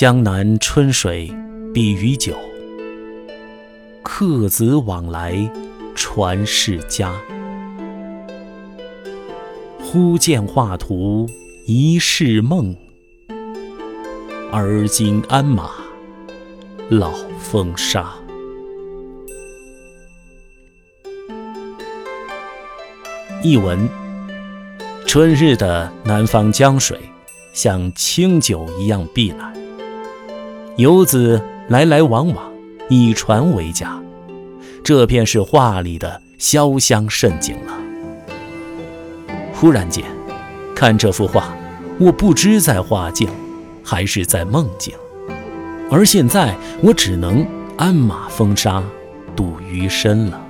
江南春水碧于酒，客子往来传世家。忽见画图一世梦，而今鞍马老风沙。译文：春日的南方江水，像清酒一样碧蓝，游子来来往往，以船为家，这便是画里的潇湘胜景了。忽然间，看这幅画，我不知在画境，还是在梦境，而现在我只能鞍马风沙度余生了。